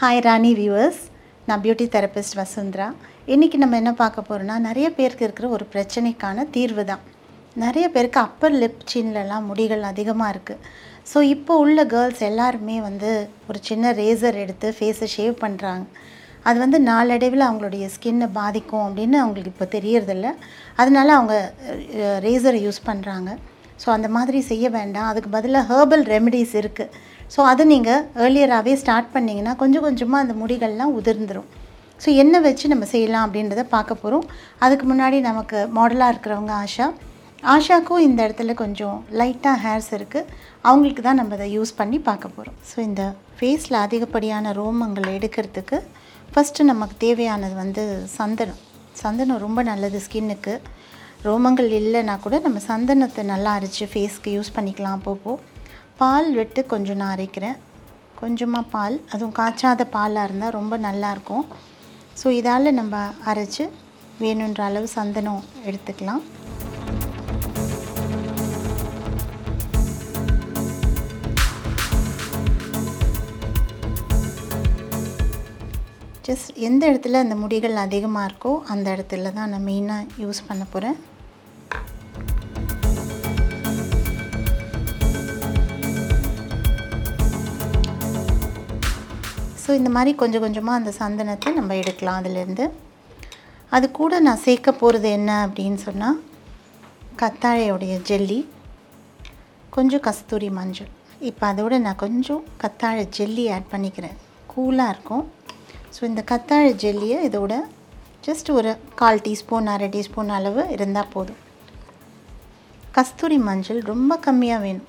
Hi Rani viewers நான் beauty therapist Vasundhara. இன்றைக்கி நம்ம என்ன பார்க்க போகிறோன்னா நிறைய பேருக்கு இருக்கிற ஒரு பிரச்சனைக்கான தீர்வு தான். நிறைய பேருக்கு அப்பர் லிப் சின்லலாம் முடிகள் அதிகமாக இருக்குது ஸோ இப்போ உள்ள கேர்ள்ஸ் எல்லாருமே வந்து ஒரு சின்ன ரேசர் எடுத்து ஃபேஸை ஷேவ் பண்ணுறாங்க அது வந்து நாளடைவில் அவங்களுடைய ஸ்கின்னை பாதிக்கும் அப்படின்னு அவங்களுக்கு இப்போ தெரியறதில்ல. அதனால அவங்க ரேசரை யூஸ் பண்ணுறாங்க ஸோ அந்த மாதிரி செய்ய வேண்டாம். அதுக்கு பதிலாக ஹேர்பல் ரெமெடிஸ் இருக்குது ஸோ அதை நீங்கள் ஏர்லியராகவே ஸ்டார்ட் பண்ணிங்கன்னா கொஞ்சம் கொஞ்சமாக அந்த முடிகள்லாம் உதிர்ந்துடும் ஸோ என்ன வச்சு நம்ம செய்யலாம் அப்படின்றத பார்க்க போகிறோம் அதுக்கு முன்னாடி நமக்கு மாடலாக இருக்கிறவங்க ஆஷா. ஆஷாக்கும் இந்த இடத்துல கொஞ்சம் லைட்டாக ஹேர்ஸ் இருக்குது அவங்களுக்கு தான் நம்ம அதை யூஸ் பண்ணி பார்க்க போகிறோம் ஸோ இந்த ஃபேஸில் அதிகப்படியான ரோமங்கள் எடுக்கிறதுக்கு ஃபஸ்ட்டு நமக்கு தேவையானது வந்து சந்தனம். சந்தனம் ரொம்ப நல்லது ஸ்கின்னுக்கு ரோமங்கள் இல்லைன்னா கூட நம்ம சந்தனத்தை நல்லா அரைச்சி ஃபேஸ்க்கு யூஸ் பண்ணிக்கலாம் அப்பப்போ. பால் விட்டு கொஞ்சம் நான் அரைக்கிறேன். கொஞ்சமாக பால். அதுவும் காய்ச்சாத பாலாக இருந்தால் ரொம்ப நல்லாயிருக்கும் ஸோ இதால் நம்ம அரைச்சி வேணுன்ற அளவு சந்தனம் எடுத்துக்கலாம். ஜஸ்ட் எந்த இடத்துல அந்த முடிகள் அதிகமாக இருக்கோ அந்த இடத்துல தான் நான் மெயினாக யூஸ் பண்ண போகிறேன் ஸோ இந்த மாதிரி கொஞ்சம் கொஞ்சமாக அந்த சந்தனத்தை நம்ம எடுக்கலாம் அதுலேருந்து. அது கூட நான் சேர்க்க போகிறது என்ன அப்படின்னு சொன்னால் கத்தாழையோடைய ஜெல்லி கொஞ்சம் கஸ்தூரி மஞ்சள். இப்போ அதோட நான் கொஞ்சம் கத்தாழை ஜெல்லி ஆட் பண்ணிக்கிறேன். கூலாக இருக்கும். ஸோ இந்த கத்தாழை ஜெல்லியை இதோட ஜஸ்ட் ஒரு கால் டீஸ்பூன் அரை டீஸ்பூன் அளவு இருந்தால் போதும். கஸ்தூரி மஞ்சள் ரொம்ப கம்மியாக வேணும்.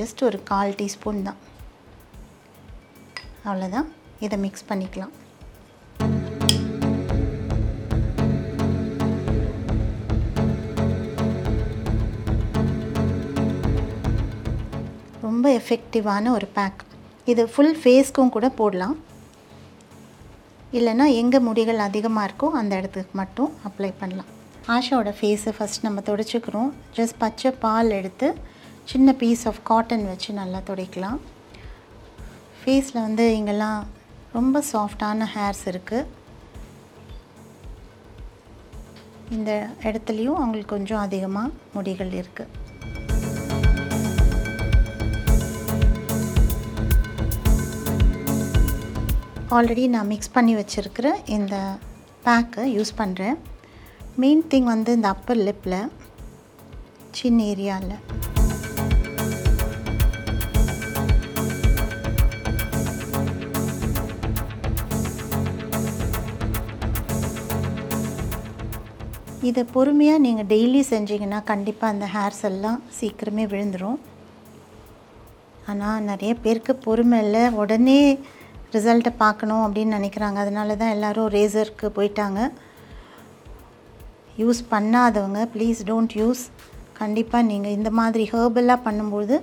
ஜஸ்ட் ஒரு கால் டீஸ்பூன் தான். அவ்வளோதான் இதை மிக்ஸ் பண்ணிக்கலாம். ரொம்ப எஃபெக்டிவான ஒரு பேக் இது ஃபுல் ஃபேஸ்க்கும் கூட போடலாம். இல்லைன்னா எங்கே முடிகள் அதிகமாக இருக்கோ அந்த இடத்துக்கு மட்டும் அப்ளை பண்ணலாம். ஆஷாவோட ஃபேஸை ஃபஸ்ட் நம்ம துடைச்சிக்கிறோம். ஜஸ்ட் பச்சை பால் எடுத்து சின்ன பீஸ் ஆஃப் காட்டன் வச்சு நல்லா துடைக்கலாம். ஃபேஸில் வந்து இங்கெல்லாம் ரொம்ப சாஃப்டான ஹேர்ஸ் இருக்குது இந்த இடத்துலையும் அவங்களுக்கு கொஞ்சம் அதிகமாக முடிகள் இருக்குது ஆல்ரெடி நான் மிக்ஸ் பண்ணி வச்சுருக்கிற இந்த பேக்கை யூஸ் பண்ணுறேன் மெயின் திங் வந்து இந்த அப்பர் லிப்பில் சின்ன ஏரியாவில் இதை பொறுமையாக நீங்கள் டெய்லி செஞ்சீங்கன்னா கண்டிப்பாக அந்த ஹேர்ஸ் எல்லாம் சீக்கிரமே விழுந்துடும் ஆனால் நிறைய பேருக்கு பொறுமை இல்லை. உடனே ரிசல்ட்டை பார்க்கணும் அப்படின்னு நினைக்கிறாங்க. அதனால தான் எல்லோரும் ரேசருக்கு போயிட்டாங்க. யூஸ் பண்ணாதவங்க ப்ளீஸ் டோன்ட் யூஸ் கண்டிப்பாக நீங்கள் இந்த மாதிரி ஹேர்பெல்லாம் பண்ணும்போது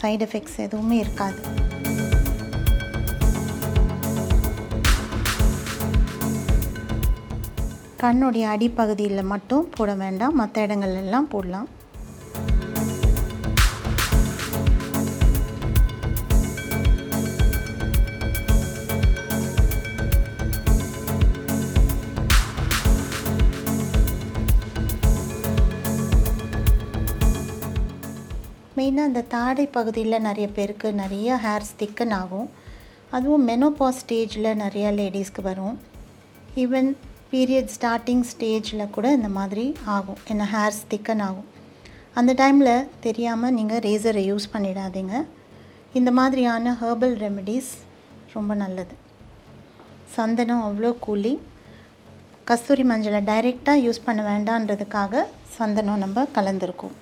சைடு எஃபெக்ட்ஸ் எதுவுமே இருக்காது. கண்ணுடைய அடிப்பகுதியில் மட்டும் போட வேண்டாம். மற்ற இடங்கள் எல்லாம் போடலாம் மெயினாக இந்த தாடை பகுதியில் நிறைய பேருக்கு நிறைய ஹேர்ஸ் திக்கன் ஆகும். அதுவும் மெனோபா ஸ்டேஜில் நிறையா லேடிஸ்க்கு வரும். ஈவன் பீரியட் ஸ்டார்டிங் ஸ்டேஜில் கூட இந்த மாதிரி ஆகும். என்ன ஹேர்ஸ் திக்கன் ஆகும். அந்த டைமில் தெரியாமல் நீங்கள் ரேசரை யூஸ் பண்ணிடாதீங்க. இந்த மாதிரியான ஹேர்பல் ரெமெடிஸ் ரொம்ப நல்லது. சந்தனம் அவ்வளோ கூலி. கஸ்தூரி மஞ்சளை டைரெக்டாக யூஸ் பண்ண வேண்டான்றதுக்காக சந்தனம் நம்ம கலந்துருக்கோம்.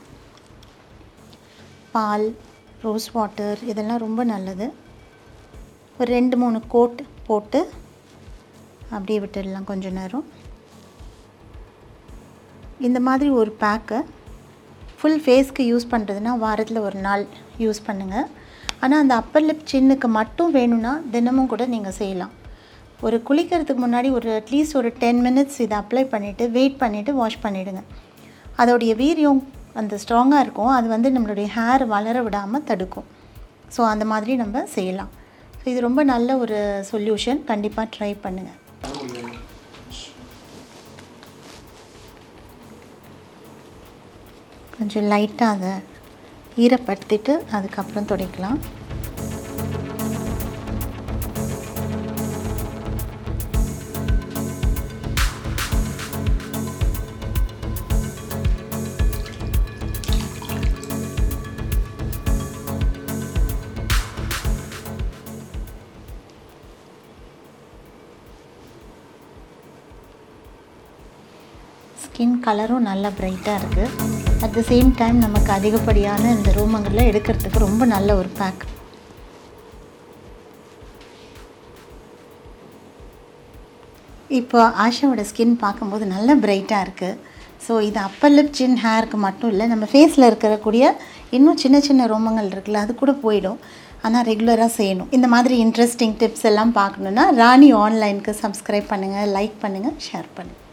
பால் ரோஸ் வாட்டர் இதெல்லாம் ரொம்ப நல்லது. ஒரு ரெண்டு மூணு கோட் போட்டு அப்படியே விட்டுடலாம் கொஞ்ச நேரம். இந்த மாதிரி ஒரு பேக்கு ஃபுல் ஃபேஸ்க்கு யூஸ் பண்ணுறதுனா வாரத்தில் ஒரு நாள் யூஸ் பண்ணுங்கள் ஆனால் அந்த அப்பர் லிப் சின்னுக்கு மட்டும் வேணும்னா தினமும் கூட நீங்கள் செய்யலாம். ஒரு குளிக்கிறதுக்கு முன்னாடி ஒரு அட்லீஸ்ட் ஒரு டென் மினிட்ஸ் இதை அப்ளை பண்ணிவிட்டு வெயிட் பண்ணிவிட்டு வாஷ் பண்ணிவிடுங்க அதோடைய வீரியம் அந்த ஸ்ட்ராங்காக இருக்கும். அது வந்து நம்மளுடைய ஹேர் வளர விடாமல் தடுக்கும். ஸோ அந்த மாதிரி நம்ம செய்யலாம். ஸோ இது ரொம்ப நல்ல ஒரு சொல்யூஷன் கண்டிப்பாக ட்ரை பண்ணுங்கள் கொஞ்சம் லைட்டாக அதை ஈரப்படுத்திட்டு அதுக்கப்புறம் துடைக்கலாம். ஸ்கின் கலரும் நல்லா பிரைட்டாக இருக்குது அட் த சேம் டைம் நமக்கு அதிகப்படியான இந்த ரூமங்களில் எடுக்கிறதுக்கு ரொம்ப நல்ல ஒரு பேக் இப்போ ஆஷாவோட ஸ்கின் பார்க்கும்போது நல்ல பிரைட்டாக இருக்குது ஸோ இது அப்பர் லிப் சின் ஹேருக்கு மட்டும் இல்லை நம்ம ஃபேஸில் இருக்கக்கூடிய இன்னும் சின்ன சின்ன ரோமங்கள் இருக்குல்ல அது கூட போயிடும். ஆனால் ரெகுலராக செய்யணும். இந்த மாதிரி இன்ட்ரெஸ்டிங் டிப்ஸ் எல்லாம் பார்க்கணுன்னா ராணி ஆன்லைனுக்கு சப்ஸ்கிரைப் பண்ணுங்கள் லைக் பண்ணுங்கள் ஷேர் பண்ணுங்கள்